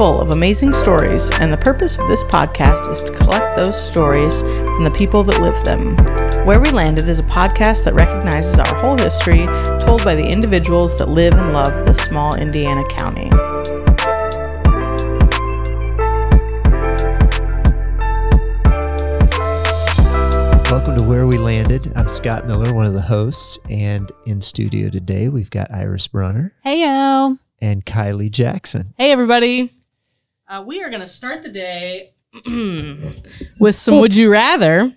full of amazing stories, and the purpose of this podcast is to collect those stories from the people that live them. Where We Landed is a podcast that recognizes our whole history told by the individuals that live and love this small Indiana county. Welcome to Where We Landed. I'm Scott Miller, one of the hosts, and in studio today we've got Iris Brunner Heyo. and Kylie Jackson. Hey, everybody. Uh, we are going to start the day with some Would You Rather.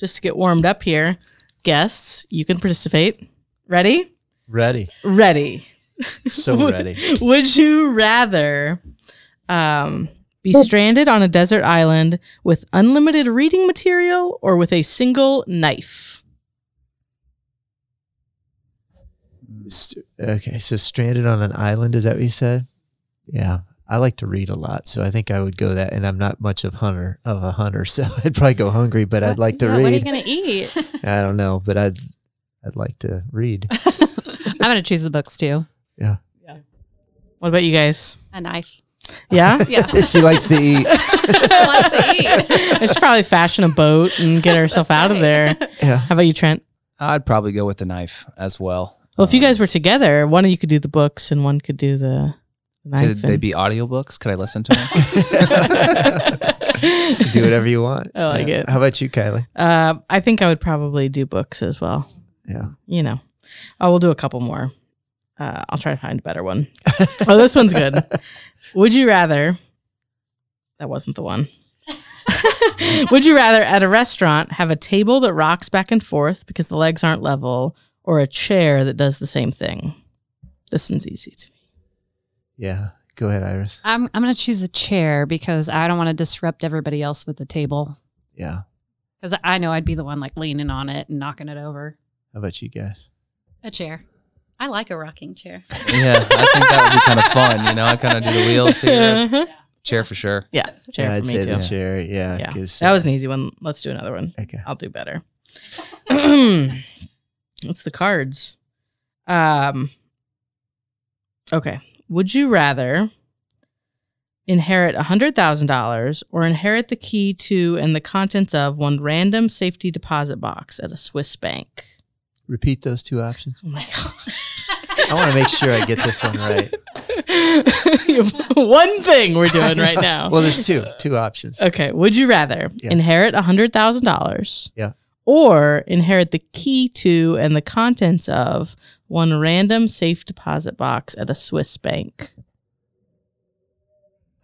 Just to get warmed up here. Guests, you can participate. Ready? Ready. Ready. So ready. Would you rather um, be stranded on a desert island with unlimited reading material or with a single knife? St- Okay, so stranded on an island, is that what you said? Yeah. I like to read a lot, so I think I would go that and I'm not much of hunter of a hunter, so I'd probably go hungry, but I'd like to Yeah, What are you gonna eat? I don't know, but I'd I'd like to read. I'm gonna choose the books too. Yeah. Yeah. What about you guys? A knife. Yeah? Yeah. she likes to eat. I like to eat. I should probably fashion a boat and get herself out of there. Yeah. How about you, Trent? I'd probably go with the knife as well. Well, if you Um, guys were together, one of you could do the books and one could do the, the knife. Could they and- be audiobooks? Could I listen to them? do whatever you want. I like it. How about you, Kylie? Uh, I think I would probably do books as well. Yeah. You know, oh, we'll do a couple more. Uh, I'll try to find a better one. oh, this one's good. Would you rather? That wasn't the one. Would you rather at a restaurant have a table that rocks back and forth because the legs aren't level, or a chair that does the same thing? This one's easy to me. Yeah. Go ahead, Iris. I'm I'm gonna choose a chair because I don't want to disrupt everybody else with the table. Yeah. Because I know I'd be the one like leaning on it and knocking it over. How about you guys? A chair. I like a rocking chair. yeah, I think that would be kind of fun. You know, I kind of do the wheels here. Uh-huh. Chair for sure. yeah, chair yeah, for I'd me say too. the chair. Yeah. Yeah, 'cause, that uh, was an easy one. Let's do another one. Okay. I'll do better. it's the cards. Um. Okay. Would you rather inherit a hundred thousand dollars or inherit the key to and the contents of one random safety deposit box at a Swiss bank? Repeat those two options. Oh my god. I want to make sure I get this one right. one thing we're doing right now. Well, there's two, two options. Okay. Would you rather Yeah. inherit a hundred thousand dollars? Yeah. Or inherit the key to and the contents of one random safe deposit box at a Swiss bank?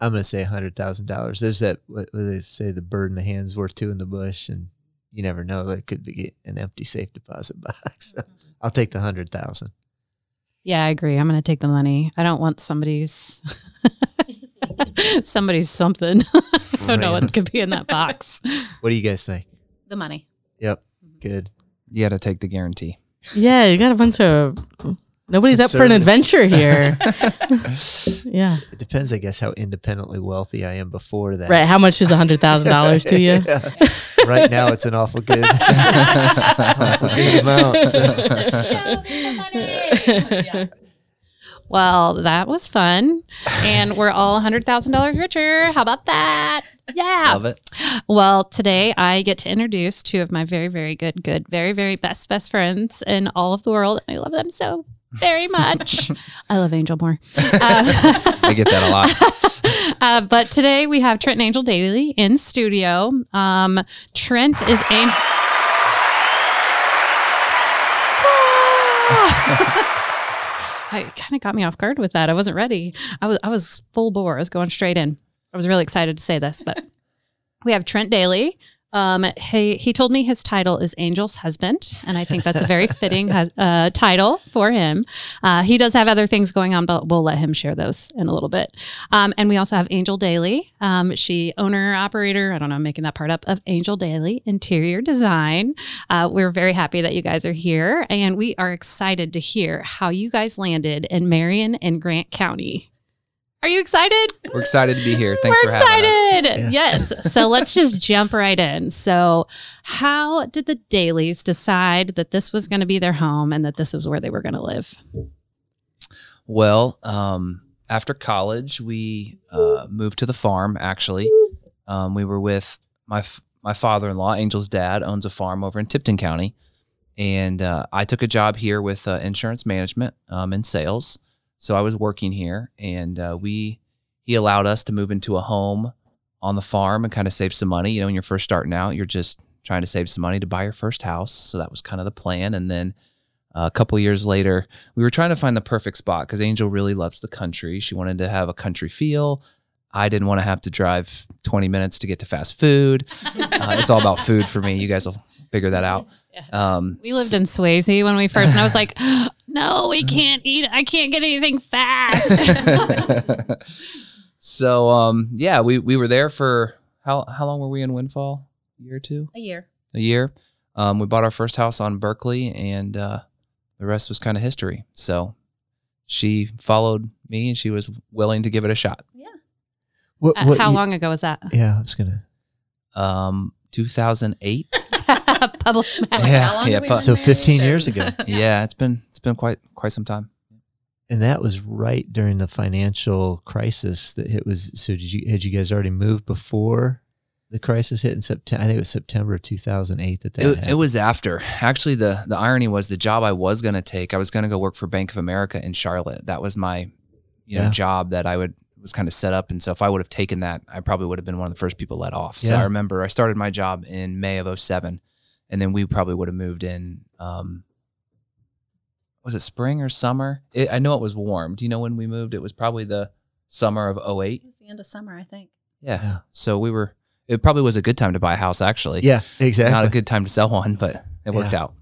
I'm going to say hundred thousand dollars. There's that what, what they say the bird in the hand's worth two in the bush, and you never know. That could be an empty safe deposit box. So I'll take the hundred thousand. Yeah, I agree. I'm gonna take the money. I don't want somebody's somebody's something. I don't know what could be in that box. What do you guys think? The money. Yep. Good. You got to take the guarantee. Yeah, you got a bunch of nobody's up for an adventure here. yeah. It depends, I guess, how independently wealthy I am before that. Right. How much is a hundred thousand dollars to you? Yeah. Right now, it's an awful good, awful good amount. so. Well, that was fun, and we're all hundred thousand dollars richer. How about that? Yeah. Love it. Well, today I get to introduce two of my very, very good, good, very, very best, best friends in all of the world. And I love them so very much. I love Angel more. Uh, I get that a lot. uh, but today we have Trent and Angel Daly in studio. Um, Trent is Angel. I kind of got me off guard with that. I wasn't ready. I was I was full bore. I was going straight in. I was really excited to say this, but we have Trent Daly. Um, he he told me his title is Angel's husband, and I think that's a very fitting uh, title for him. Uh, he does have other things going on, but we'll let him share those in a little bit. Um, and we also have Angel Daly. Um, she owner operator. I don't know, I'm making that part up of Angel Daly Interior Design. Uh, we're very happy that you guys are here, and we are excited to hear how you guys landed in Marion and Grant County. Are you excited? We're excited to be here. Thanks We're for having us. excited. Yeah. Yes. So let's just jump right in. So, how did the Dalys decide that this was going to be their home and that this was where they were going to live? Well, um, after college, we uh, moved to the farm. Actually, um, we were with my f- my father in law, Angel's dad, owns a farm over in Tipton County, and uh, I took a job here with uh, insurance management um, and sales. So I was working here, and uh, we he allowed us to move into a home on the farm and kind of save some money. You know, when you're first starting out, you're just trying to save some money to buy your first house. So that was kind of the plan, and then. Uh, a couple years later, we were trying to find the perfect spot because Angel really loves the country. She wanted to have a country feel. I didn't want to have to drive 20 minutes to get to fast food. Uh, it's all about food for me. You guys will figure that out. Um, We lived in Swayzee when we first, and I was like, no, we can't eat. I can't get anything fast. so um, yeah, we we were there for how how long were we in Windfall? A year or two? A year. A year. Um, we bought our first house on Berkeley, and uh, the rest was kind of history. So she followed me, and she was willing to give it a shot. What, Uh, what How ye- long ago was that? Yeah, I was gonna. Um, 2008. Public matter. Yeah, how long yeah, have we pu- been So married? 15 years ago. yeah, it's been it's been quite quite some time. And that was right during the financial crisis that hit. Was so? Did you had you guys already moved before the crisis hit in September? I think it was September of 2008 that that It, it was after. Actually, the the irony was the job I was going to take. I was going to go work for Bank of America in Charlotte. That was my, you know, Yeah. job that I would was kind of set up. And so if I would have taken that, I probably would have been one of the first people let off. So I remember I started my job in May of 07 and then we probably would have moved in. Um, was it spring or summer? It, I know it was warm. Do you know when we moved? It was probably the summer of 08. It was the end of summer, I think. Yeah. Yeah. So we were. It probably was a good time to buy a house. Actually. yeah, exactly. Not a good time to sell one, but it worked Yeah. out.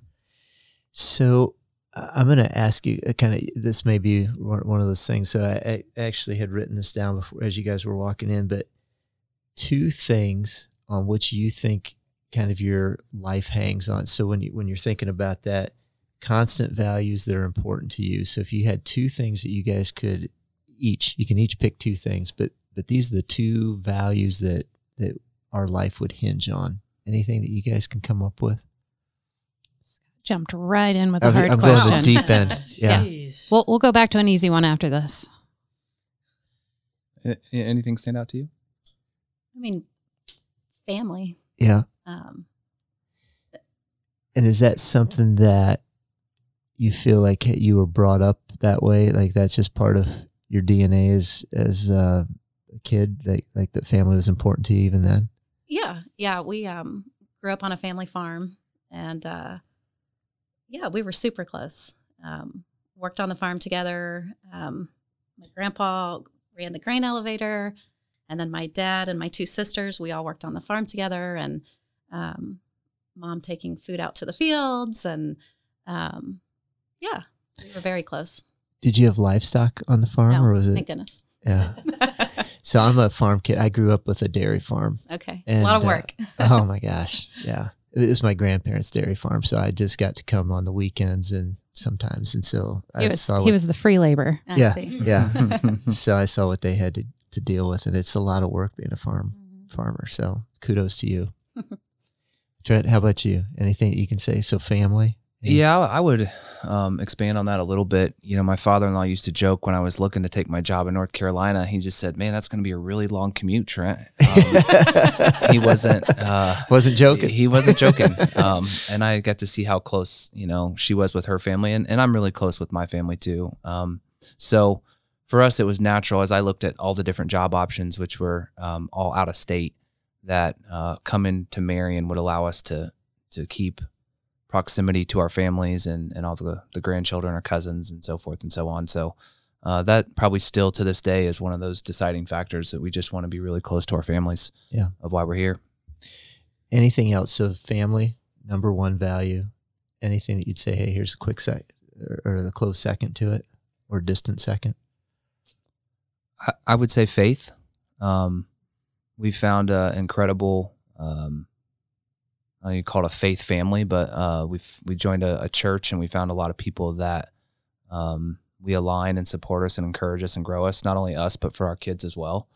So uh, I'm going to ask you kind of this may be one one of those things. So I, I actually had written this down before as you guys were walking in, but two things on which you think kind of your life hangs on. So when you when you're thinking about that, constant values that are important to you. So if you had two things that you guys could each, you can each pick two things, but but these are the two values that that our life would hinge on. Anything that you guys can come up with? Jumped right in with a I'm, hard I'm going to question. the deep end. Yeah. Jeez. We'll we'll go back to an easy one after this. Anything stand out to you? I mean, family. Yeah. Um, And is that something that you feel like you were brought up that way? Like that's just part of your DNA as as uh, a kid. Like like that family was important to you even then. yeah, yeah. We um, grew up on a family farm, and uh, yeah, we were super close. Um, worked on the farm together. Um, my grandpa ran the grain elevator, and then my dad and my two sisters. We all worked on the farm together, and um, mom taking food out to the fields, and um, yeah, we were very close. Did you have livestock on the farm, No, or was it? thank it? goodness. Yeah. So I'm a farm kid. I grew up with a dairy farm. okay, And, a lot of uh, work. oh my gosh, yeah. It was my grandparents' dairy farm, so I just got to come on the weekends and sometimes, and so I He was saw he what- was the free labor. I yeah, see. yeah. so I saw what they had to, to deal with, and it's a lot of work being a farm farmer. So kudos to you, Trent. How about you? Anything you can say? So family. Yeah, I would um, expand on that a little bit. You know, my father-in-law used to joke when I was looking to take my job in North Carolina. He just said, "Man, that's going to be a really long commute, Trent." Um, he wasn't. Uh, wasn't joking. He wasn't joking. Um, and I got to see how close, you know, she was with her family, and, and I'm really close with my family too. Um, so for us, it was natural as I looked at all the different job options, which were um, all out of state, that uh, coming to Marion would allow us to to keep proximity to our families and, and all the, the grandchildren, our cousins, and so forth and so on. So uh, that probably still to this day is one of those deciding factors that we just want to be really close to our families. Yeah. Of why we're here. Anything else? So family, number one value. Anything that you'd say, hey, here's a quick sec or, or the close second to it, or distant second. I, I would say faith. Um, we found an incredible, um, uh, you call it a faith family, but uh, we've we joined a, a church and we found a lot of people that um, we align and support us and encourage us and grow us. Not only us, but for our kids as well.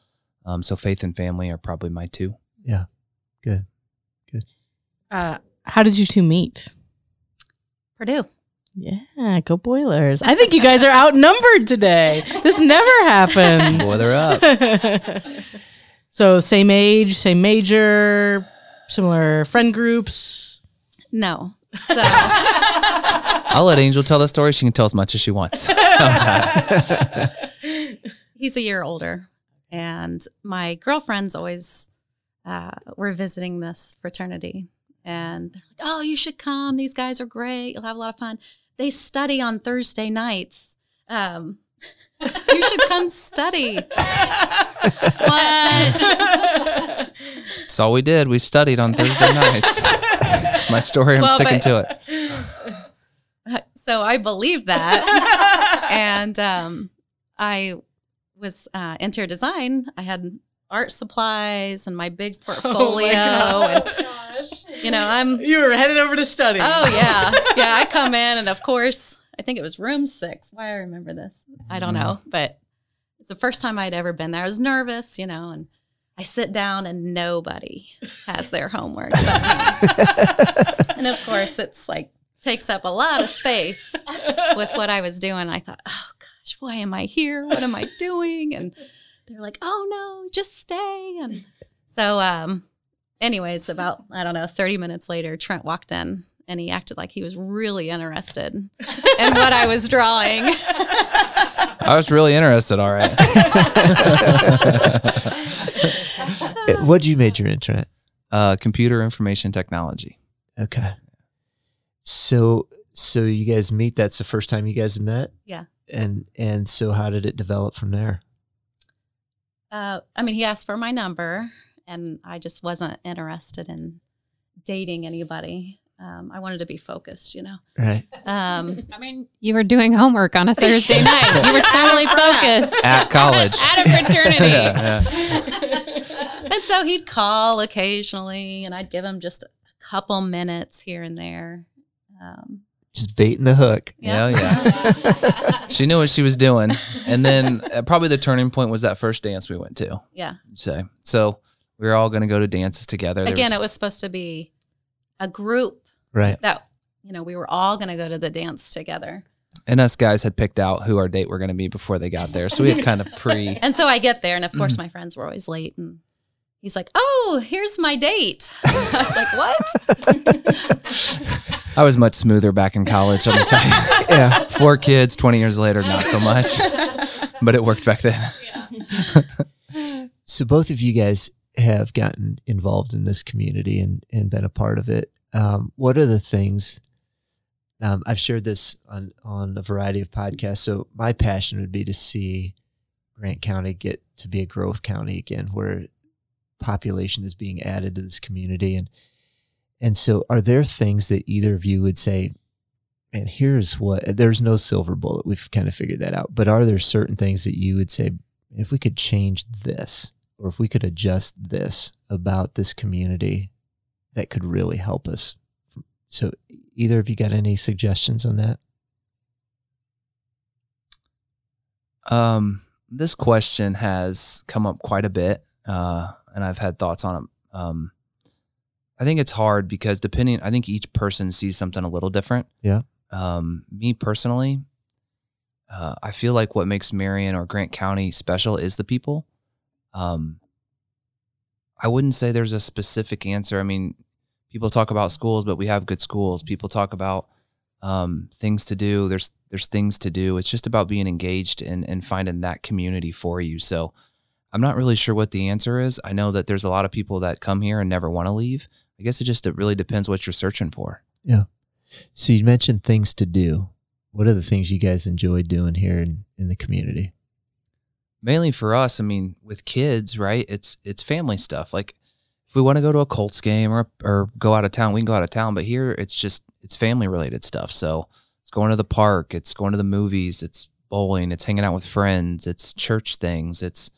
Um, so faith and family are probably my two. Yeah, Good. Good. Uh, how did you two meet? Purdue. Yeah, go Boilers. I think you guys are outnumbered today. This never happens. Boiler up. so, same age, same major, similar friend groups. No. So I'll let Angel tell the story. She can tell as much as she wants. He's a year older, and my girlfriends always uh, were visiting this fraternity, and they're like, "Oh, you should come. These guys are great. You'll have a lot of fun. They study on Thursday nights. Um, you should come study." what? That's all we did. We studied on Thursday nights. It's my story. I'm Well, sticking but- to it. so I believe that, and um, I was uh, interior design. I had art supplies and my big portfolio. Oh portfolio, and gosh. you know, I'm You were headed over to study. Oh yeah, yeah. I come in, and of course, I think it was room six. Why I remember this, I don't know, but it's the first time I'd ever been there. I was nervous, you know, and I sit down, and nobody has their homework. and of course, it's like takes up a lot of space with what I was doing. I thought, oh gosh, why am I here? What am I doing? And they're like, oh no, just stay. And so, um, anyways, about I don't know, thirty minutes later, Trent walked in and he acted like he was really interested in what I was drawing. I was really interested. All right. What'd you major in, Trent? Uh, computer information technology. Okay. So so you guys meet. That's the first time you guys met. Yeah. And and so how did it develop from there? Uh, I mean, he asked for my number, and I just wasn't interested in dating anybody. Um, I wanted to be focused, you know. Right. Um, I mean, you were doing homework on a Thursday night. You were totally focused At college. at a fraternity. Yeah, yeah. and so he'd call occasionally, and I'd give him just a couple minutes here and there. Um, Just baiting the hook. Yeah, yeah. She knew what she was doing. And then uh, probably the turning point was that first dance we went to. yeah. Say. So we were all going to go to dances together. There Again, it was supposed to be a group Right. that you know we were all going to go to the dance together. and us guys had picked out who our date were going to be before they got there. So we had kind of pre. And so I get there, and of course mm. my friends were always late, and he's like, "Oh, here's my date." I was like, "What?" I was much smoother back in college, let me tell you. Yeah. Four kids, 20 years later, not so much. But it worked back then. So both of you guys have gotten involved in this community and, and been a part of it. Um, what are the things? Um, I've shared this on on a variety of podcasts. So my passion would be to see Grant County get to be a growth county again, where population is being added to this community. And and so, are there things that either of you would say? And here's what there's no silver bullet. We've kind of figured that out. But are there certain things that you would say, if we could change this, or if we could adjust this about this community, that could really help us? So, either of you got any suggestions on that? Um, this question has come up quite a bit, uh, and I've had thoughts on it. Um, I think it's hard because depending, I think each person sees something a little different. Yeah. Um, me personally, uh, I feel like what makes Marion or Grant County special is the people. Um, I wouldn't say there's a specific answer. I mean, people talk about schools, but we have good schools. People talk about um, things to do. There's there's things to do. It's just about being engaged and and finding that community for you. So I'm not really sure what the answer is. I know that there's a lot of people that come here and never want to leave. I guess it just it really depends what you're searching for. Yeah. So, you mentioned things to do. What are the things you guys enjoy doing here in, in the community? Mainly for us, I mean, with kids, right? It's it's family stuff. Like if we want to go to a Colts game or or go out of town, we can go out of town. But here, it's just it's family related stuff. So it's going to the park, it's going to the movies, it's bowling, it's hanging out with friends, it's church things, it's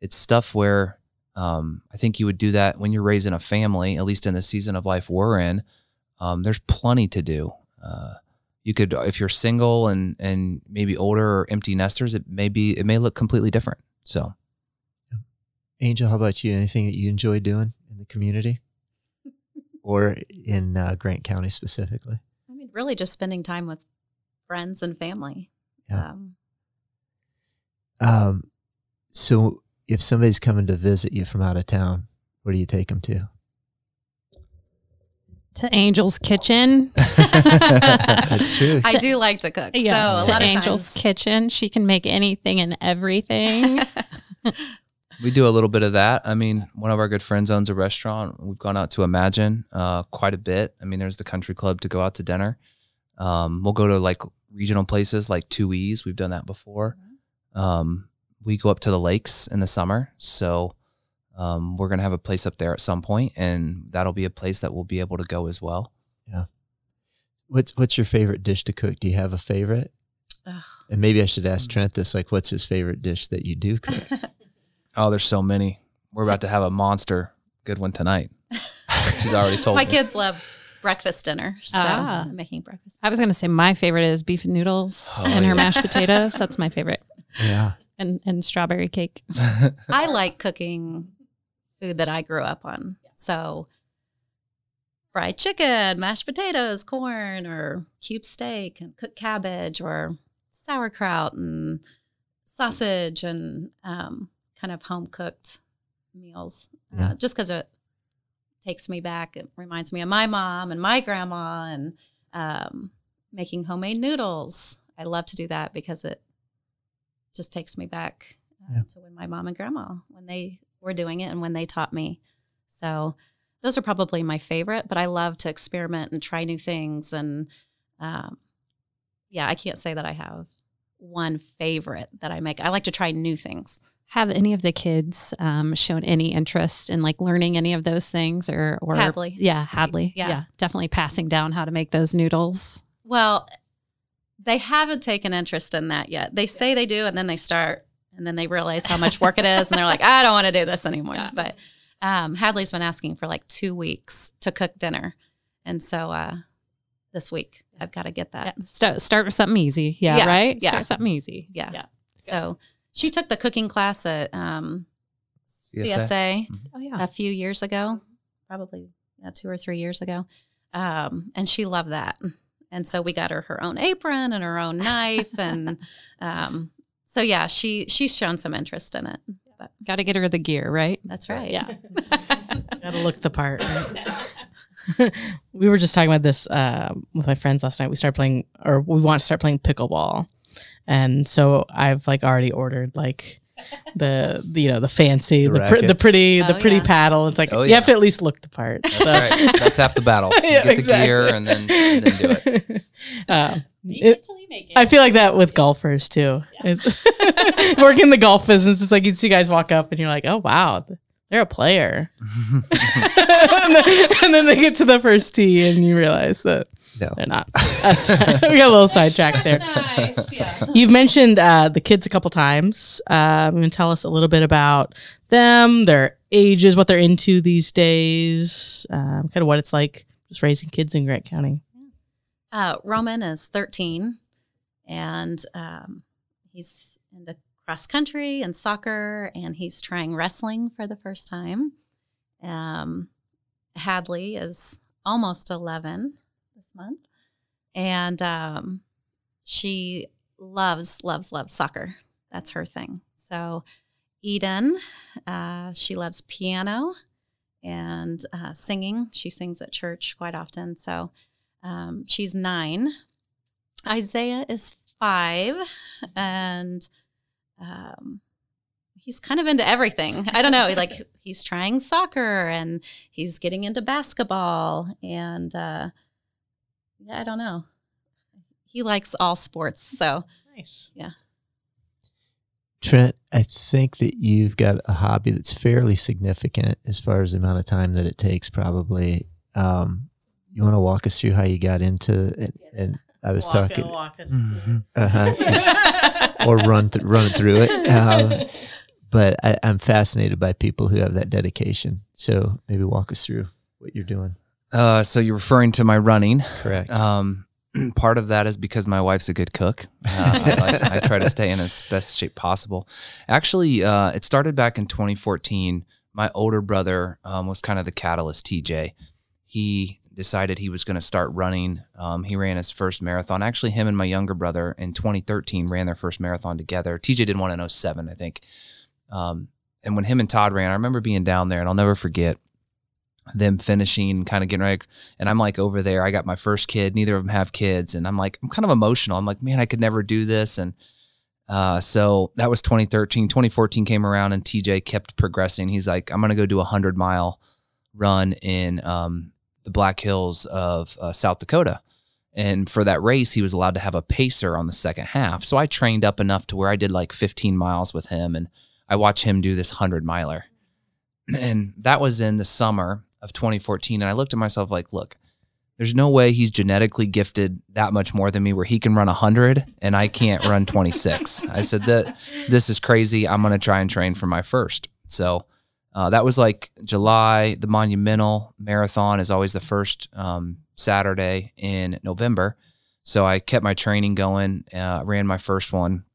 it's stuff where um, I think you would do that when you're raising a family, at least in the season of life we're in. Um, there's plenty to do. Uh, you could, if you're single and and maybe older or empty nesters, it may be it may look completely different. So Angel, how about you? Anything that you enjoy doing in the community or in uh, Grant County specifically? I mean, really, just spending time with friends and family. Yeah. Um, Um, so if somebody's coming to visit you from out of town, where do you take them to? To Angel's Kitchen. That's true. I do like to cook. Yeah, so a to lot of Angel's times, Kitchen. She can make anything and everything. We do a little bit of that. I mean, one of our good friends owns a restaurant. We've gone out to Imagine uh, quite a bit. I mean, there's the country club to go out to dinner. Um, we'll go to like regional places like Two E's. We've done that before. Um, we go up to the lakes in the summer. So um, we're going to have a place up there at some point, and that'll be a place that we'll be able to go as well. Yeah. What's what's your favorite dish to cook? Do you have a favorite? Ugh. And maybe I should ask Trent this: like, what's his favorite dish that you do cook? Oh, there's so many. We're about to have a monster good one tonight. She's already told my me. kids love breakfast dinner, so Ah. I'm making breakfast. I was going to say my favorite is beef and noodles Oh, and her mashed potatoes. That's my favorite. yeah, And and strawberry cake. I like cooking food that I grew up on. So fried chicken, mashed potatoes, corn, or cube steak, and cooked cabbage, or sauerkraut and sausage, and um, kind of home cooked meals. Yeah. Uh, just because it takes me back, it reminds me of my mom and my grandma, and um, making homemade noodles. I love to do that because it just takes me back uh, Yeah. to when my mom and grandma when they were doing it and when they taught me. So those are probably my favorite. But I love to experiment and try new things. And um, yeah, I can't say that I have one favorite that I make. I like to try new things. Have any of the kids um, shown any interest in like learning any of those things or or Hadley. Yeah, Hadley. Yeah. Yeah. definitely passing down how to make those noodles. Well, they haven't taken interest in that yet. They say they do, and then they start, and then they realize how much work it is, and they're like, I don't want to do this anymore. Yeah. But um, Hadley's been asking for like two weeks to cook dinner. And so uh, this week, I've got to get that. Yeah. Start start with something easy. Yeah, Yeah, right? yeah. Start something easy. Yeah. Yeah. So she took the cooking class at um, CSA. CSA Oh yeah. a few years ago, probably yeah, two or three years ago. Um, and she loved that. And so we got her her own apron and her own knife. and um, so, yeah, she she's shown some interest in it. But Got to get her the gear, right? that's right. Yeah. Gotta look the part. right? we were just talking about this uh, with my friends last night. We started playing, or we want to start playing pickleball, and so I've like already ordered like the, the you know the fancy, The the, pr- the pretty, the Oh, pretty yeah. paddle. It's like Oh, you have to at least look the part. That's So- right. That's half the battle. Yeah, Get the gear and then, and then do it. Uh, it- I feel like that with golfers too. It's working the golf business. It's like you see guys walk up and you're like, oh wow, they're a player, and, then, and then they get to the first tee and you realize that no. they're not. We got a little sidetracked there. nice. Yeah. You've mentioned uh, the kids a couple times. Um, you can tell us a little bit about them, their ages, what they're into these days, um, kind of what it's like just raising kids in Grant County. Uh, Roman is 13 and um, he's into cross country and soccer and he's trying wrestling for the first time. Um, Hadley is almost 11 this month and um, she loves, loves, loves soccer. That's her thing. So Eden, uh, she loves piano and uh, singing. She sings at church quite often. So um, she's nine. Isaiah is five, and um, he's kind of into everything. I don't know. Like he's trying soccer, and he's getting into basketball, and uh, yeah, I don't know. He likes all sports, so Nice. Yeah. Trent, I think that you've got a hobby that's fairly significant as far as the amount of time that it takes, probably. Um, you want to walk us through how you got into it? And I was talking, uh-huh, or run th- run through it. Um, but I, I'm fascinated by people who have that dedication. So maybe walk us through what you're doing. Uh, so you're referring to my running. Correct. Um, part of that is because my wife's a good cook. Uh, I, like, I try to stay in as best shape possible. Actually, uh, it started back in 2014. My older brother um, was kind of the catalyst. TJ, he decided he was going to start running. Um, he ran his first marathon. Actually, him and my younger brother in 2013 ran their first marathon together. TJ did one in 07, I think. Um, and when him and Todd ran, I remember being down there, and I'll never forget them finishing, kind of getting ready. And I'm like over there. I got my first kid. Neither of them have kids, and I'm like, I'm kind of emotional. I'm like, man, I could never do this. And uh, so that was 2013. 2014 came around, and TJ kept progressing. He's like, I'm gonna go do a hundred mile run in um, the Black Hills of uh, South Dakota. And for that race, he was allowed to have a pacer on the second half. So I trained up enough to where I did like 15 miles with him, and I watched him do this hundred miler. And that was in the summer of 2014. And I looked at myself like, look, there's no way he's genetically gifted that much more than me where he can run 100 and I can't run 26. I said that this is crazy. I'm going to try and train for my first. So uh, that was like July. The Monumental Marathon is always the first um, Saturday in November. So I kept my training going, uh, ran my first one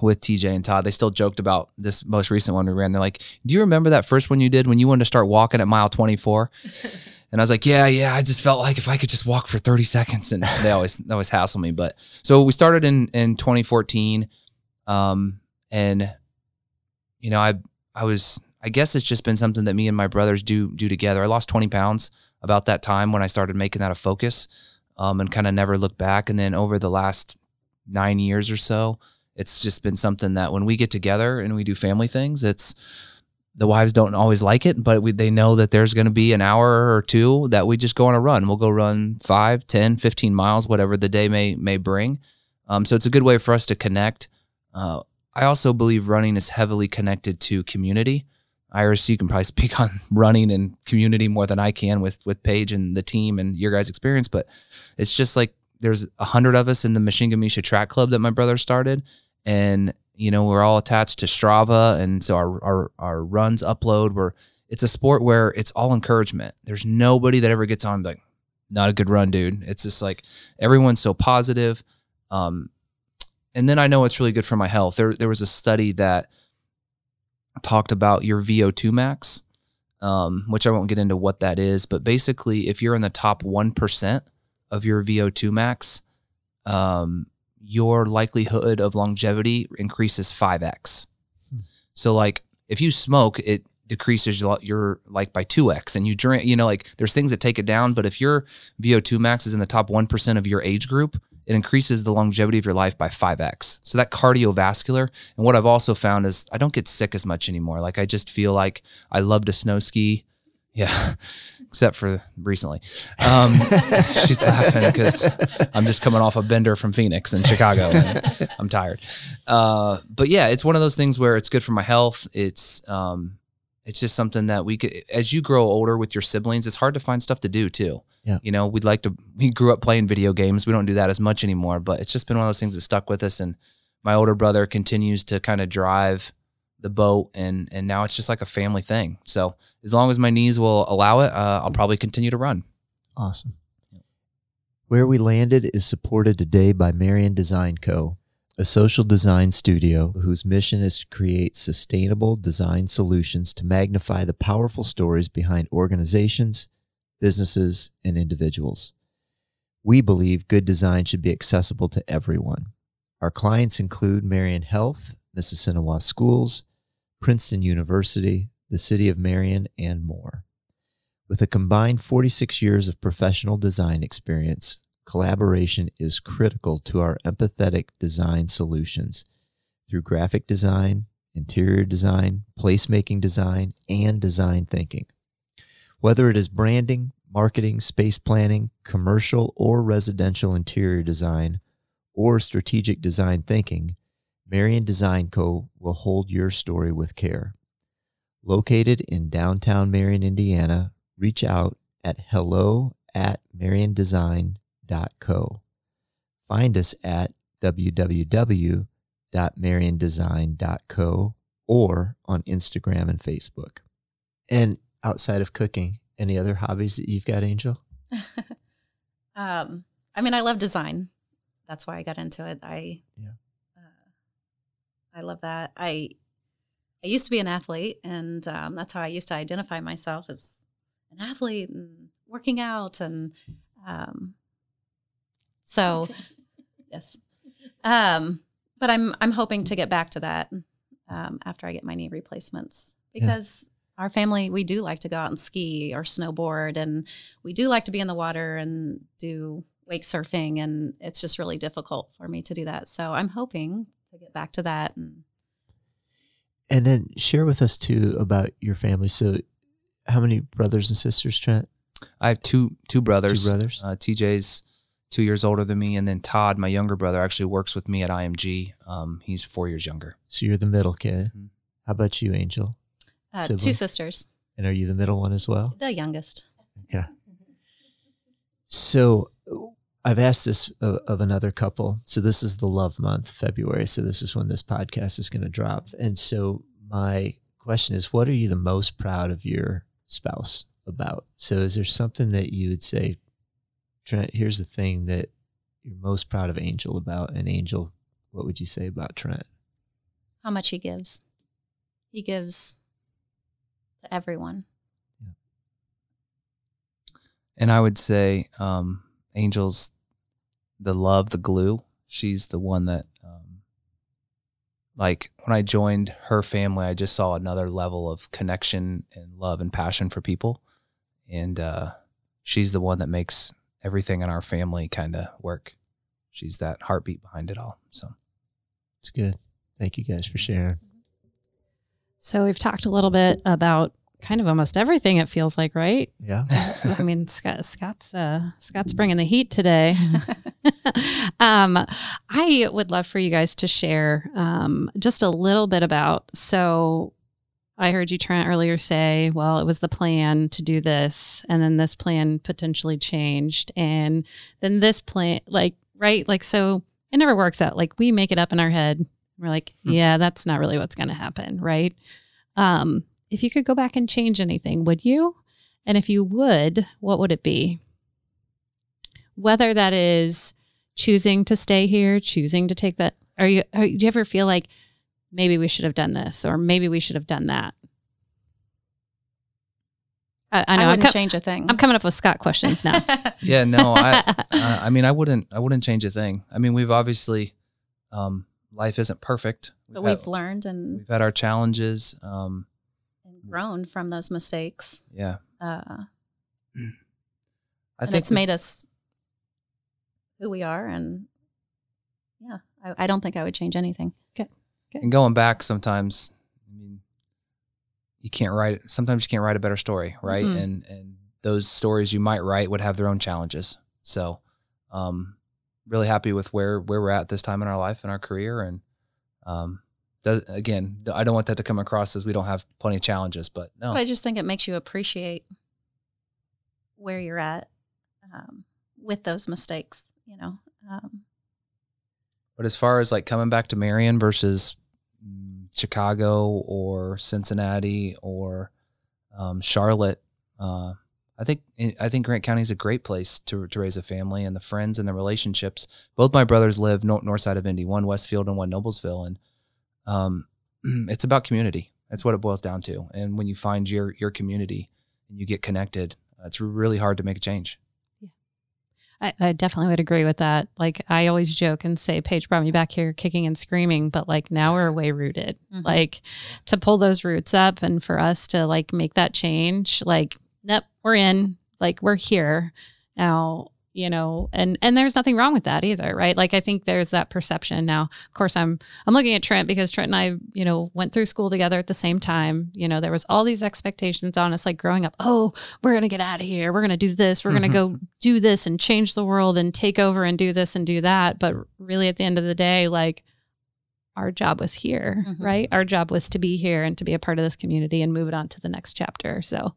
with TJ and Todd. They still joked about this most recent one we ran. They're like, "Do you remember that first one you did when you wanted to start walking at mile 24?" and I was like, "Yeah, yeah." I just felt like if I could just walk for 30 seconds, and they always they always hassle me. But so we started in in 2014, um, and you know, I I was I guess it's just been something that me and my brothers do do together. I lost 20 pounds about that time when I started making that a focus, um, and kind of never looked back. And then over the last nine years or so it's just been something that when we get together and we do family things, it's the wives don't always like it, but we, they know that there's going to be an hour or two that we just go on a run. We'll go run 5, 10, 15 miles, whatever the day may may bring. Um, so it's a good way for us to connect. Uh, I also believe running is heavily connected to community. Iris, you can probably speak on running and community more than I can with with Paige and the team and your guys' experience, but it's just like there's a hundred of us in the Machine Mashinga Track Club that my brother started, and you know we're all attached to Strava, and so our our, our runs upload. We're it's a sport where it's all encouragement. There's nobody that ever gets on like, not a good run, dude. It's just like everyone's so positive. Um, and then I know it's really good for my health. There there was a study that talked about your VO2 max, um, which I won't get into what that is, but basically, if you're in the top one percent of your VO2 max, um, your likelihood of longevity increases 5x. Hmm. So like if you smoke, it decreases your like by 2x and you drink, you know, like there's things that take it down, but if your VO2 max is in the top 1% of your age group, it increases the longevity of your life by 5x. So that cardiovascular. And what I've also found is I don't get sick as much anymore. Like I just feel like I love to snow ski. Yeah. except for recently. Um, she's laughing because I'm just coming off a bender from Phoenix and Chicago. And I'm tired. Uh, but yeah, it's one of those things where it's good for my health. It's um, it's just something that we could. As you grow older with your siblings, it's hard to find stuff to do too. Yeah. You know, we'd like to. We grew up playing video games. We don't do that as much anymore. But it's just been one of those things that stuck with us. And my older brother continues to kind of drive the boat and and now it's just like a family thing. So as long as my knees will allow it, uh, I'll probably continue to run. Awesome. Where we landed is supported today by Marion Design Co., a social design studio whose mission is to create sustainable design solutions to magnify the powerful stories behind organizations, businesses, and individuals. We believe good design should be accessible to everyone. Our clients include Marion Health, Mississinewa Schools, Princeton University, the City of Marion, and more. With a combined 46 years of professional design experience, collaboration is critical to our empathetic design solutions through graphic design, interior design, placemaking design, and design thinking. Whether it is branding, marketing, space planning, commercial or residential interior design, or strategic design thinking, Marion Design Co. will hold your story with care. Located in downtown Marion, Indiana, reach out at hello at mariondesign.co. Find us at www.mariondesign.co or on Instagram and Facebook. And outside of cooking, any other hobbies that you've got, Angel? um, I mean, I love design. That's why I got into it. I yeah. I love that. I I used to be an athlete, and um, that's how I used to identify myself as an athlete. And working out and um, so yes. Um, but I'm I'm hoping to get back to that um, after I get my knee replacements because our family we do like to go out and ski or snowboard and we do like to be in the water and do wake surfing and it's just really difficult for me to do that. So I'm hoping to get back to that and And then share with us too about your family. So, how many brothers and sisters, Trent? I have two two brothers. Two brothers. Uh, TJ's two years older than me, and then Todd, my younger brother, actually works with me at IMG. Um, he's four years younger. So you're the middle kid. Mhm. How about you, Angel? uh, two sisters, And are you the middle one as well? the youngest. Okay. So I've asked this of, of another couple. So this is the love month, February. So this is when this podcast is going to drop. And so my question is, what are you the most proud of your spouse about? So is there something that you would say, Trent, here's the thing that you're most proud of Angel about? And Angel, what would you say about Trent? How much he gives. He gives to everyone. And I would say um, Angel's the love, the glue. She's the one that, um, like, when I joined her family, I just saw another level of connection and love and passion for people. And uh, she's the one that makes everything in our family kind of work. She's that heartbeat behind it all. So. It's good. Thank you guys for sharing. So we've talked a little bit about kind of almost everything. It feels like, right? Yeah. I mean, Scott, Scott's uh, Scott's bringing the heat today. um, I would love for you guys to share um, just a little bit about. So, I heard you Trent earlier say, "Well, it was the plan to do this, and then this plan potentially changed, and then this plan, like, right, like, so it never works out. Like, we make it up in our head. We're like, Hmm. yeah, that's not really what's going to happen, right? Um, if you could go back and change anything, would you? And if you would, what would it be? Whether that is choosing to stay here, choosing to take that, are you, are, do you ever feel like maybe we should have done this or maybe we should have done that? I, I I, know. I am wouldn't change a thing. I'm coming up with Scott questions now. Yeah, no, I, uh, I mean, I wouldn't, I wouldn't change a thing. I mean, we've obviously, um, life isn't perfect. but we've learned and, we've had our challenges. Um, and grown from those mistakes. yeah, Uh, I and think it's we- made us who we are. And yeah, I, I don't think I would change anything. and going back sometimes i mean you can't write sometimes you can't write a better story right Mhm. and and those stories you might write would have their own challenges so um really happy with where where we're at this time in our life and our career and um does, again i don't want that to come across as we don't have plenty of challenges but no But I just think it makes you appreciate where you're at um, with those mistakes, you know. Um, But as far as like coming back to Marion versus mm, Chicago or Cincinnati or um, Charlotte, uh, I think I think Grant County is a great place to to raise a family and the friends and the relationships. Both my brothers live north, north side of Indy, one Westfield and one Noblesville, and um, it's about community. That's what it boils down to. And when you find your your community and you get connected, it's really hard to make a change. I, I definitely would agree with that. Like I always joke and say, Paige brought me back here kicking and screaming, but like now we're way rooted. Mhm. Like to pull those roots up and for us to like make that change, like, nope, we're in, like we're here now, you know, and and there's nothing wrong with that either, right? Like I think there's that perception. Now, of course, I'm I'm looking at Trent because Trent and I, you know, went through school together at the same time. You know, there was all these expectations on us, like growing up. Oh, we're gonna get out of here. We're gonna do this. We're gonna go do this and change the world and take over and do this and do that. But really, at the end of the day, like our job was here, Mhm. right? Our job was to be here and to be a part of this community and move it on to the next chapter. So,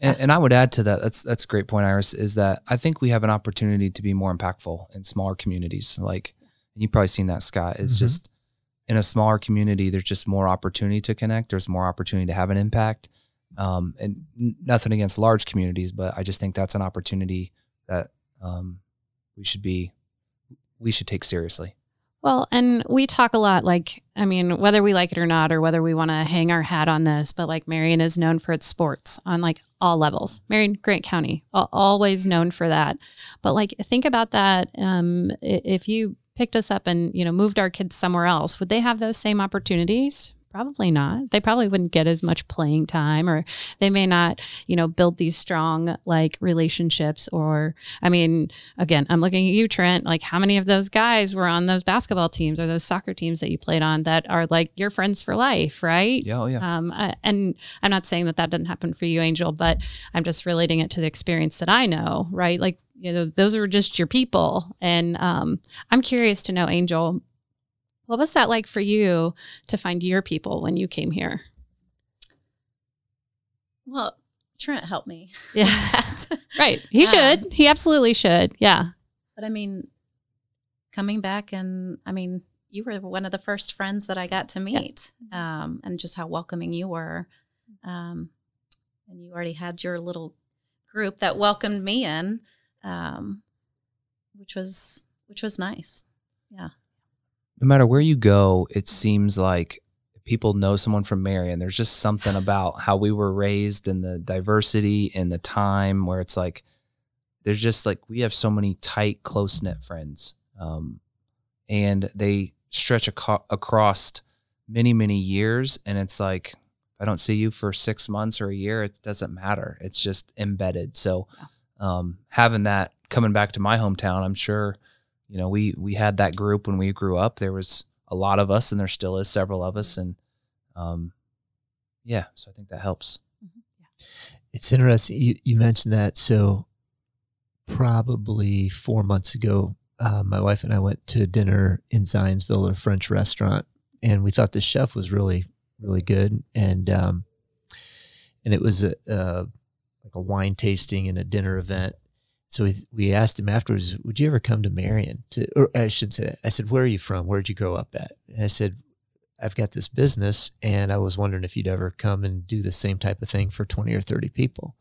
And, and I would add to that. That's that's a great point, Iris. Is that I think we have an opportunity to be more impactful in smaller communities. Like, you've probably seen that, Scott. It's Mhm. just in a smaller community, there's just more opportunity to connect. There's more opportunity to have an impact. Um, and nothing against large communities, but I just think that's an opportunity that um, we should be we should take seriously. Well, and we talk a lot, like, I mean, whether we like it or not, or whether we want to hang our hat on this, but like Marion is known for its sports on like all levels. Marion, Grant County, always known for that. But like, think about that. Um, if you picked us up and, you know, moved our kids somewhere else, would they have those same opportunities? Probably not. They probably wouldn't get as much playing time, or they may not, you know, build these strong like relationships. Or, I mean, again, I'm looking at you, Trent. Like, how many of those guys were on those basketball teams or those soccer teams that you played on that are like your friends for life, right? Yeah, oh yeah. Um, I- and I'm not saying that that didn't happen for you, Angel, but I'm just relating it to the experience that I know, right? Like, you know, those are just your people. And um, I'm curious to know, Angel, what was that like for you to find your people when you came here? Well, Trent helped me. Yeah. right. He Um, should. He absolutely should. Yeah. But I mean, coming back and I mean, you were one of the first friends that I got to meet, um, and just how welcoming you were. Um, and you already had your little group that welcomed me in, um, which was which was nice. No matter where you go, it seems like people know someone from Marion. There's just something about how we were raised and the diversity and the time where it's like there's just like we have so many tight, close knit friends, um, and they stretch aco- across many, many years. And it's like I don't see you for six months or a year, it doesn't matter. It's just embedded. So um, having that coming back to my hometown, I'm sure you know we we had that group when we grew up there was a lot of us and there still is several of us and um yeah so i think that helps It's interesting. You, you mentioned that. So, probably four months ago, uh, my wife and I went to dinner in Zionsville at a French restaurant, and we thought the chef was really, really good. And um, and it was a, uh, like a wine tasting and a dinner event. So we, we asked him afterwards, "Would you ever come to Marion?" To, or I should say. I said, "Where are you from? Where'd you grow up at?" And I said, I've got this business and I was wondering if you'd ever come and do the same type of thing for 20 or 30 people.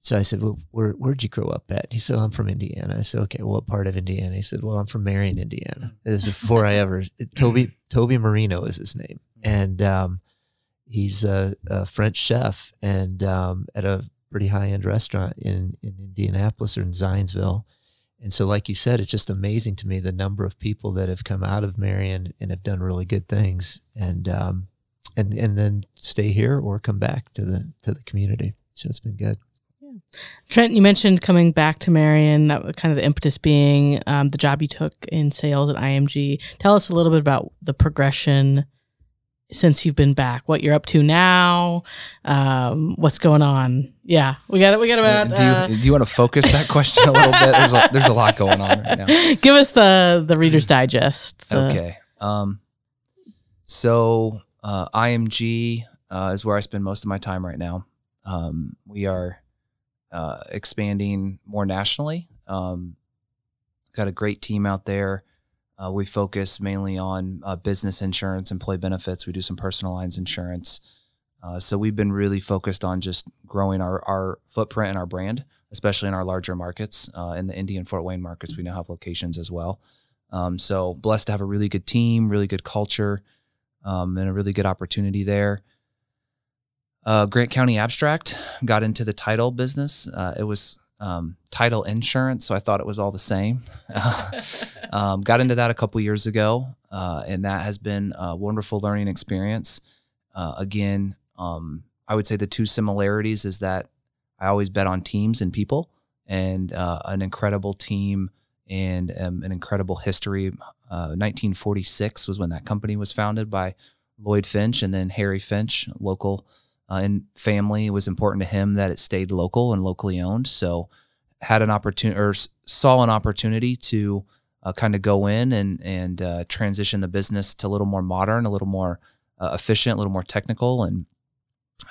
So I said, well, where, where'd you grow up at? He said, oh, I'm from Indiana. I said, okay, well, what part of Indiana? He said, well, I'm from Marion, Indiana. This was before I ever, Toby, Toby Marino is his name. And, um, he's a, a French chef and, um, at a pretty high end restaurant in, in Indianapolis or in Zionsville. And so, like you said, it's just amazing to me the number of people that have come out of Marion and have done really good things, and um, and and then stay here or come back to the to the community. So it's been good. Trent, you mentioned coming back to Marion. That was kind of the impetus being um, the job you took in sales at IMG. Tell us a little bit about the progression since you've been back. What you're up to now? Um, what's going on? Yeah, we got it. We got about. do you uh, do you want to focus that question a little bit there's a, there's a lot going on right now give us the the Reader's Digest. the- okay um so uh img uh, is where i spend most of my time right now um we are uh expanding more nationally um got a great team out there uh, we focus mainly on uh, business insurance employee benefits we do some personal lines insurance uh, so we've been really focused on just growing our, our footprint and our brand especially in our larger markets uh, in the indy and fort wayne markets we now have locations as well um, so blessed to have a really good team, really good culture, um, and a really good opportunity there. Uh, Grant County Abstract got into the title business. Uh, it was um, title insurance, so I thought it was all the same. um, got into that a couple years ago, uh, and that has been a wonderful learning experience. Uh, again, um, I would say the two similarities is that I always bet on teams and people, and uh, an incredible team and um, an incredible history. Uh, 1946 was when that company was founded by Lloyd Finch and then Harry Finch, local uh, and family. It was important to him that it stayed local and locally owned. So had an opportunity or saw an opportunity to uh, kind of go in and and uh, transition the business to a little more modern, a little more uh, efficient, a little more technical, and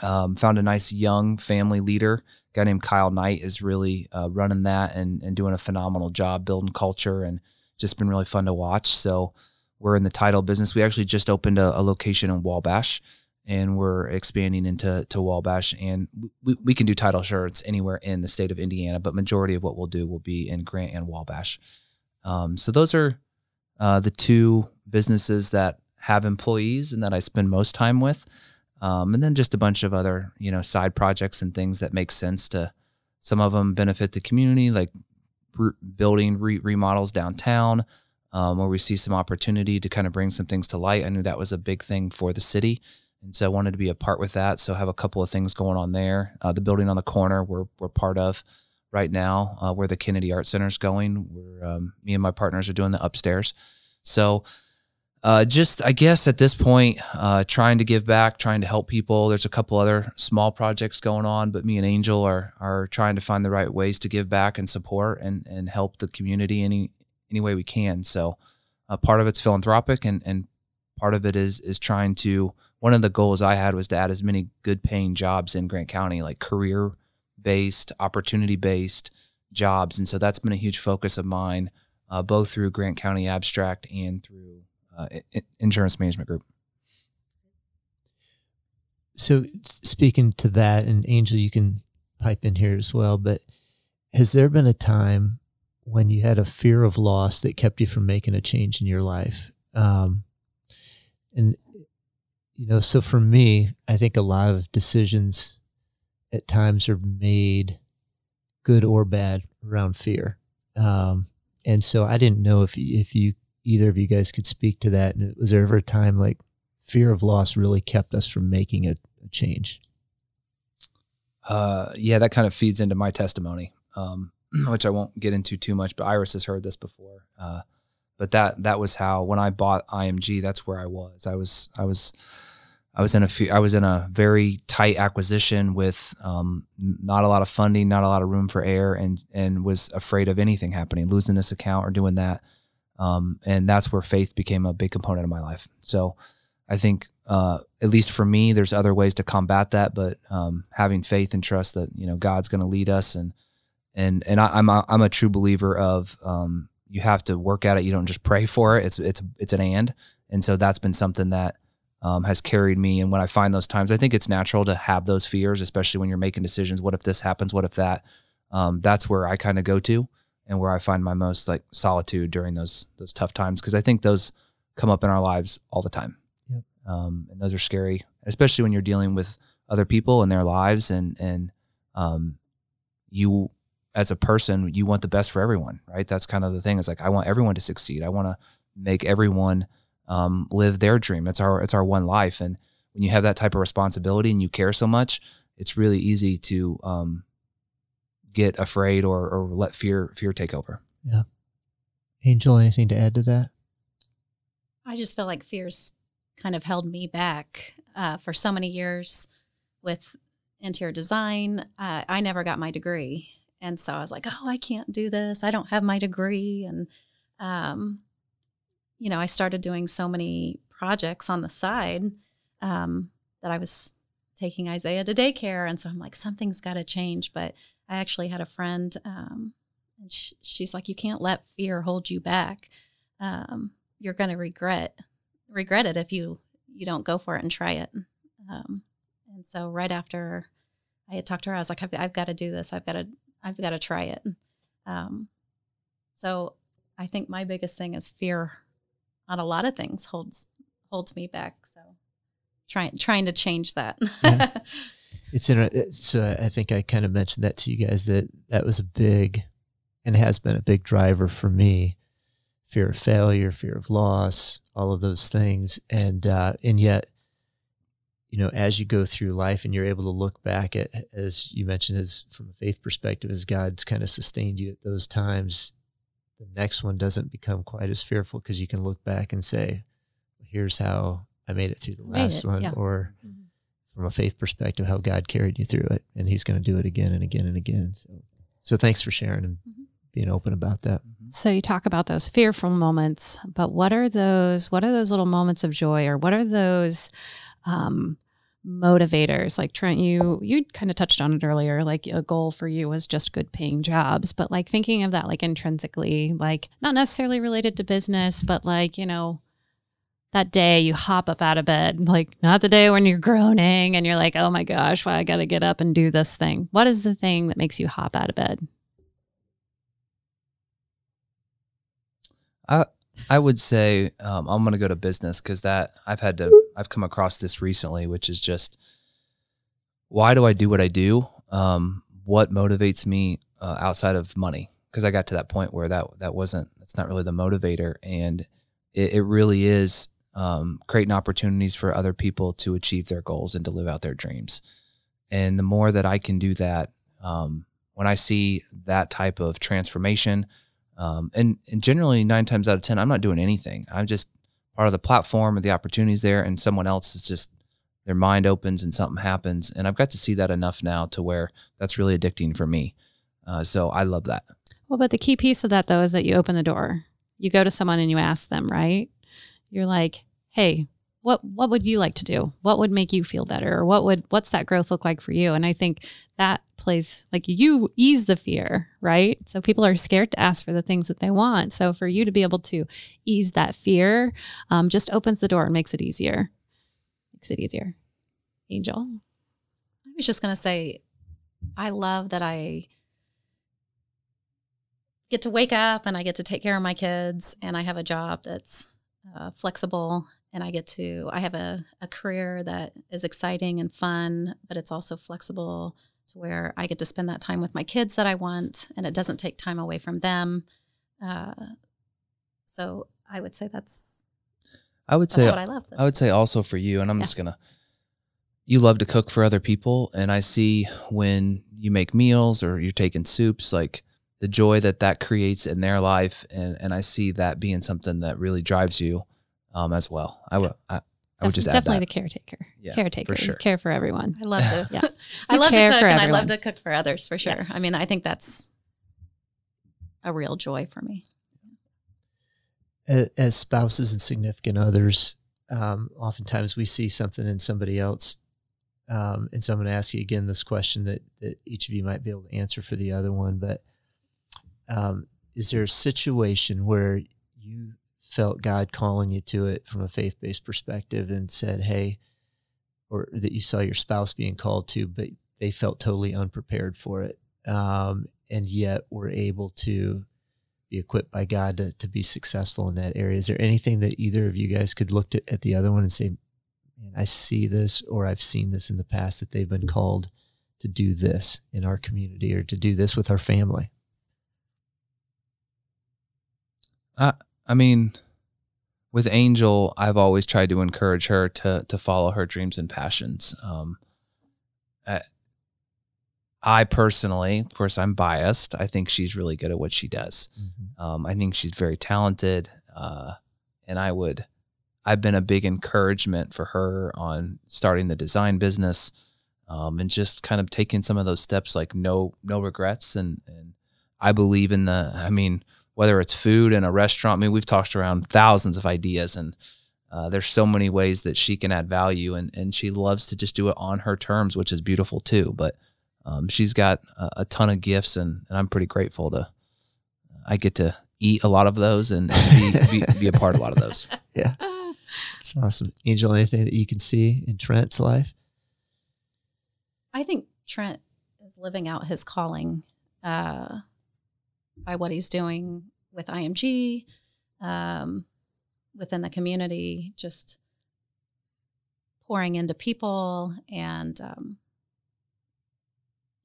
um, found a nice young family leader guy named Kyle Knight is really uh, running that and, and doing a phenomenal job building culture and just been really fun to watch. So we're in the title business. We actually just opened a, a location in Wabash and we're expanding into to Wabash and we, we can do title insurance anywhere in the state of Indiana, but majority of what we'll do will be in Grant and Wabash. Um, so those are uh, the two businesses that have employees and that I spend most time with, um, and then just a bunch of other you know side projects and things that make sense to. Some of them benefit the community, like building re- remodels downtown, um, where we see some opportunity to kind of bring some things to light. I knew that was a big thing for the city, and so I wanted to be a part with that. So I have a couple of things going on there. Uh, the building on the corner we're we're part of right now, uh, where the Kennedy Art Center is going. We're um, me and my partners are doing the upstairs. So uh, just I guess at this point, uh, trying to give back, trying to help people. There's a couple other small projects going on, but me and Angel are are trying to find the right ways to give back and support and and help the community any any way we can. So uh, part of it's philanthropic, and and part of it is is trying to. One of the goals I had was to add as many good paying jobs in Grant County, like career based, opportunity based jobs, and so that's been a huge focus of mine, uh, both through Grant County Abstract and through uh, Insurance Management Group. So speaking to that, and Angel, you can pipe in here as well. But has there been a time when you had a fear of loss that kept you from making a change in your life? Um, and you know, so for me, I think a lot of decisions at times are made, good or bad, around fear. Um, and so I didn't know if you, if you either of you guys could speak to that. And was there ever a time like fear of loss really kept us from making a, a change? Uh, yeah, that kind of feeds into my testimony, um, which I won't get into too much. But Iris has heard this before. Uh, but that that was how when I bought IMG, that's where I was. I was I was I was in a few, I was in a very tight acquisition with um, not a lot of funding, not a lot of room for error, and and was afraid of anything happening, losing this account or doing that. Um, and that's where faith became a big component of my life. So I think, uh, at least for me, there's other ways to combat that, but um, having faith and trust that you know God's going to lead us, and and and I, am a, I'm a true believer of um, you have to work at it. You don't just pray for it. It's it's it's an and, and so that's been something that um, has carried me. And when I find those times, I think it's natural to have those fears, especially when you're making decisions. What if this happens? What if that? Um, that's where I kind of go to and where I find my most like solitude during those those tough times because I think those come up in our lives all the time. Yep. Um, and those are scary, especially when you're dealing with other people and their lives and and um, you as a person you want the best for everyone, right? That's kind of the thing. Is like I want everyone to succeed. I want to make everyone um, live their dream. It's our it's our one life, and when you have that type of responsibility and you care so much, it's really easy to um, get afraid or, or let fear fear take over. Yeah, Angel, anything to add to that? I just feel like fears kind of held me back uh, for so many years with interior design. Uh, I never got my degree. And so I was like, oh, I can't do this. I don't have my degree. And, um, you know, I started doing so many projects on the side um, that I was taking Isaiah to daycare. And so I'm like, something's got to change. But I actually had a friend, um, and sh- she's like, you can't let fear hold you back. Um, you're going to regret regret it if you you don't go for it and try it. Um, and so right after I had talked to her, I was like, I've, I've got to do this. I've got to I've got to try it. Um, so I think my biggest thing is fear on a lot of things holds holds me back. So trying trying to change that. Yeah. It's in. So I think I kind of mentioned that to you guys that that was a big, and has been a big driver for me. Fear of failure, fear of loss, all of those things, and uh, and yet, you know, as you go through life and you're able to look back at, as you mentioned, as from a faith perspective, as God's kind of sustained you at those times, the next one doesn't become quite as fearful because you can look back and say, "Here's how I made it through the last it, one," yeah. or Mhm. from a faith perspective, how God carried you through it, and He's going to do it again and again and again. So, so thanks for sharing and Mhm. being open about that. So you talk about those fearful moments, but what are those? What are those little moments of joy, or what are those um, motivators? Like Trent, you you kind of touched on it earlier. Like a goal for you was just good paying jobs, but like thinking of that like intrinsically, like not necessarily related to business, but like you know. That day you hop up out of bed, like not the day when you're groaning and you're like, oh my gosh, why I got to get up and do this thing. What is the thing that makes you hop out of bed? I I would say um, I'm to go to business because that I've had to I've come across this recently, which is just why do I do what I do? Um, what motivates me uh, outside of money? Because I got to that point where that that wasn't that's not really the motivator, and it, it really is um, creating opportunities for other people to achieve their goals and to live out their dreams. And the more that I can do that, um, when I see that type of transformation, um, and and generally nine times out of ten, I'm not doing anything. I'm just part of the platform and the opportunities there, and someone else is just their mind opens and something happens. And I've got to see that enough now to where that's really addicting for me. Uh, so I love that. Well, but the key piece of that though is that you open the door. You go to someone and you ask them, right? You're like, "Hey, what what would you like to do? What would make you feel better? Or what would what's that growth look like for you?" And I think that plays like you ease the fear, right? So people are scared to ask for the things that they want. So for you to be able to ease that fear, um, just opens the door and makes it easier. Makes it easier. Angel. I was just going to say, I love that I get to wake up and I get to take care of my kids, and I have a job that's uh, flexible, and I get to, I have a, a career that is exciting and fun, but it's also flexible to where I get to spend that time with my kids that I want, and it doesn't take time away from them. Uh, so I would say that's I would that's say what I love. I would say also for you, and I'm Yeah. just gonna. You love to cook for other people, and I see when you make meals or you're taking soups, like the joy that that creates in their life, and and I see that being something that really drives you, um, as well. I would I, I would Def- just add definitely that. the caretaker. Yeah, caretaker. for sure. You care for everyone. I love to. Yeah. I love to care cook, for and I love to cook for others for sure. Yes. I mean, I think that's a real joy for me. As spouses and significant others, um, oftentimes we see something in somebody else. Um, and so I'm going to ask you again this question that, that each of you might be able to answer for the other one. But um, is there a situation where you felt God calling you to it from a faith based perspective and said, hey, or that you saw your spouse being called to, but they felt totally unprepared for it um, and yet were able to be equipped by God to, to be successful in that area. Is there anything that either of you guys could look to, at the other one and say, man, I see this or I've seen this in the past that they've been called to do this in our community or to do this with our family? I mean, with Angel, I've always tried to encourage her to to follow her dreams and passions. Um, I, I personally, of course, I'm biased. I think she's really good at what she does. Um, I think she's very talented, uh, and I would. I've been a big encouragement for her on starting the design business, um, and just kind of taking some of those steps, like no no regrets, and and I believe in the. I mean, whether it's food in a restaurant. I mean, we've talked around thousands of ideas, and uh, there's so many ways that she can add value, and and she loves to just do it on her terms, which is beautiful too. But um, she's got a, a ton of gifts, and, and I'm pretty grateful to. I get to eat a lot of those and, and be, be, be a part of a lot of those. Yeah, it's awesome. Angel, anything that you can see in Trent's life? I think Trent is living out his calling uh, by what he's doing with IMG, um, within the community, just pouring into people and um,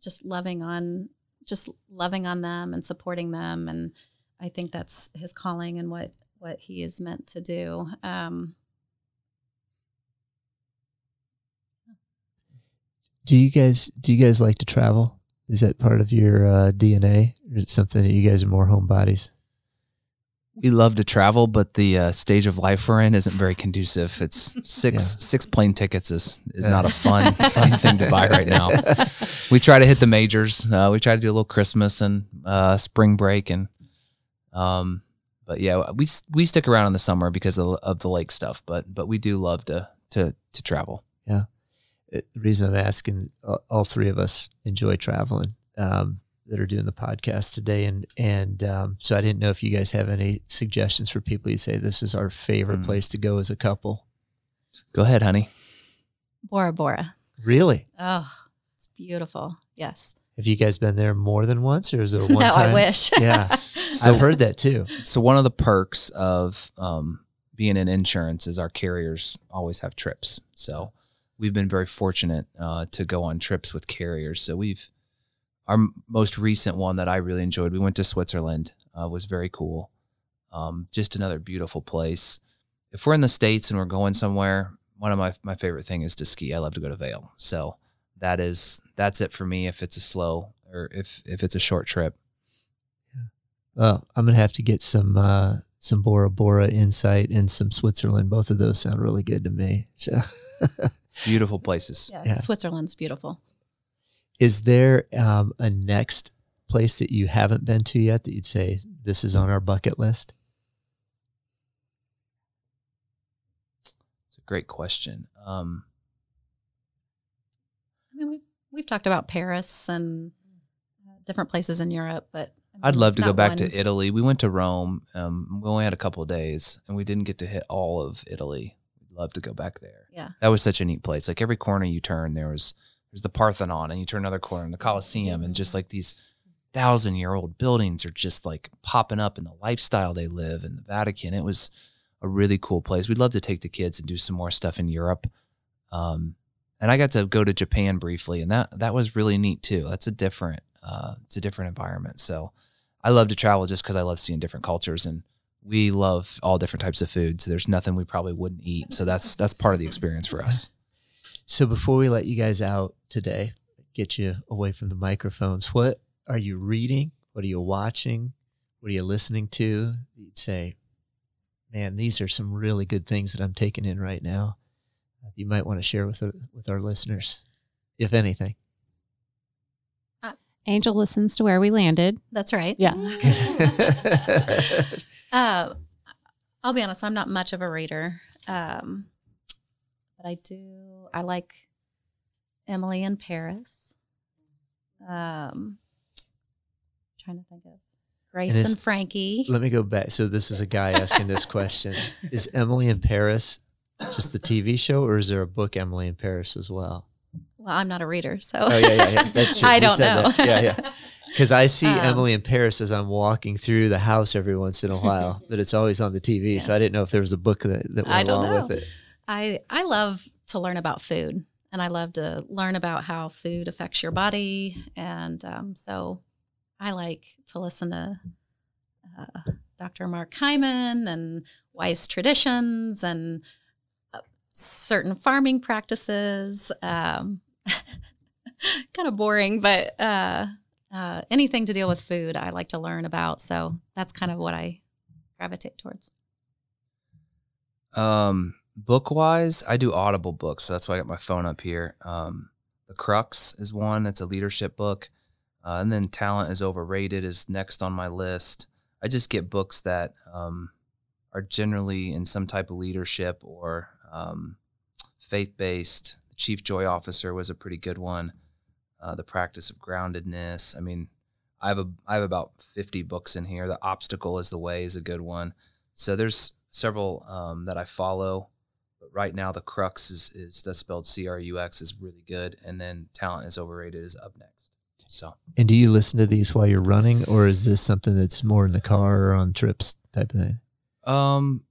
just loving on, just loving on them and supporting them. And I think that's his calling and what what he is meant to do. Um, Do you guys do you guys like to travel? Is that part of your uh, DNA, or is it something that you guys are more homebodies? We love to travel, but the uh, stage of life we're in isn't very conducive. It's six Yeah. six plane tickets is is not a fun fun thing to buy right now. We try to hit the majors. Uh, we try to do a little Christmas and uh, spring break, and um, but yeah, we we stick around in the summer because of, of the lake stuff. But but we do love to to to travel. Uh, the reason I'm asking, uh, all three of us enjoy traveling um, that are doing the podcast today, and and um, so I didn't know if you guys have any suggestions for people. You say this is our favorite Hmm. place to go as a couple. Go ahead, honey. Bora Bora. Really? Oh, it's beautiful. Yes. Have you guys been there more than once, or is it a one no, time? I wish. Yeah. So- I've heard that too. So one of the perks of um, being in insurance is our carriers always have trips. So we've been very fortunate uh, to go on trips with carriers. So we've our most recent one that I really enjoyed. We went to Switzerland. Uh, was very cool. Um, just another beautiful place. If we're in the states and we're going somewhere, one of my my favorite thing is to ski. I love to go to Vail. So that is that's it for me. If it's a slow or if if it's a short trip. Well, I'm gonna have to get some uh, some Bora Bora insight and some Switzerland. Both of those sound really good to me. So, Beautiful places. Yeah, Yeah. Switzerland's beautiful. is there um, a next place that you haven't been to yet that you'd say this is on our bucket list? It's a great question. Um, I mean, we've, we've talked about Paris and uh, different places in Europe, but I I'd mean, love to go back one- to Italy. We went to Rome. Um, we only had a couple of days, and we didn't get to hit all of Italy. We'd love to go back there. Yeah. That was such a neat place. Like every corner you turn, there was there's the Parthenon, and you turn another corner, and the Colosseum, and just like these thousand year old buildings are just like popping up in the lifestyle they live in the Vatican. It was a really cool place. We'd love to take the kids and do some more stuff in Europe. Um, and I got to go to Japan briefly, and that that was really neat too. That's a different uh, it's a different environment. So I love to travel just because I love seeing different cultures, and we love all different types of food. So there's nothing we probably wouldn't eat. So that's that's part of the experience for us. So before we let you guys out today, get you away from the microphones, what are you reading? What are you watching? What are you listening to? You'd say, man, these are some really good things that I'm taking in right now. You might want to share with with our listeners, if anything. Angel listens to where we landed. That's right. Yeah. Uh, I'll be honest, I'm not much of a reader. Um, but I do, I like Emily in Paris. Um, trying to think of Grace it's- and Frankie. Let me go back. So this is a guy asking this question: Is Emily in Paris just the TV show, or is there a book Emily in Paris as well? Well, I'm not a reader, so Oh yeah, yeah, yeah. That's true. I You don't know. that. Yeah, yeah. Because I see Um, Emily in Paris as I'm walking through the house every once in a while, but it's always on the TV. So I didn't know if there was a book that, that went along with it. I I love to learn about food, and I love to learn about how food affects your body, and um, so I like to listen to uh, Dr. Mark Hyman and Wise Traditions and uh, certain farming practices. Um, kind of boring, but uh, uh, anything to deal with food, I like to learn about. So that's kind of what I gravitate towards. Um, book wise, I do Audible books, so that's why I got my phone up here. Um, the Crux is one that's a leadership book, uh, and then Talent is Overrated is next on my list. I just get books that um, are generally in some type of leadership or um, faith based. The Chief Joy Officer was a pretty good one. Uh, the Practice of Groundedness. I mean, I have a I have about fifty books in here. The Obstacle is the Way is a good one. So there's several um, that I follow, but right now the crux is is that's spelled C R U X is really good, and then talent is overrated is up next. So And do you listen to these while you're running, or is this something that's more in the car or on trips type of thing? um,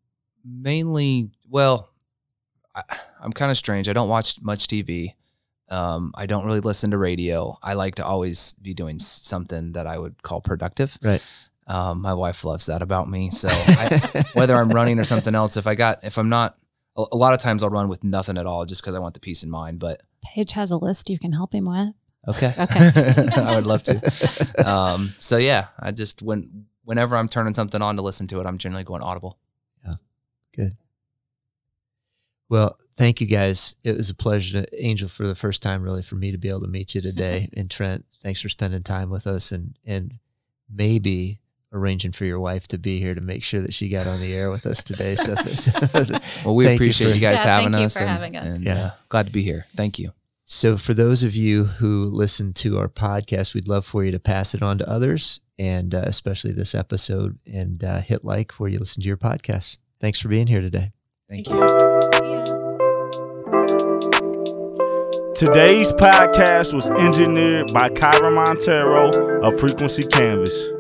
mainly well, I, I'm kind of strange. I don't watch much TV. Um, I don't really listen to radio. I like to always be doing something that I would call productive. Right. Um, my wife loves that about me. So I, whether I'm running or something else, if I got, if I'm not, a, a lot of times I'll run with nothing at all just because I want the peace in mind. But Paige has a list you can help him with. okay, Okay. I would love to. Um, so yeah, I just when whenever I'm turning something on to listen to it, I'm generally going audible. Yeah. Good. Well, thank you guys. It was a pleasure to Angel for the first time really for me to be able to meet you today. and Trent, thanks for spending time with us and and maybe arranging for your wife to be here to make sure that she got on the air with us today. So Well, we thank appreciate you, for- guys Yeah, having thank you us. for and, having us. and, Yeah. uh, glad to be here. Thank you. So, for those of you who listen to our podcast, we'd love for you to pass it on to others, and uh, especially this episode, and uh, hit like where you listen to your podcast. Thanks for being here today. Thank you. Today's podcast was engineered by Kyra Montero of Frequency Canvas.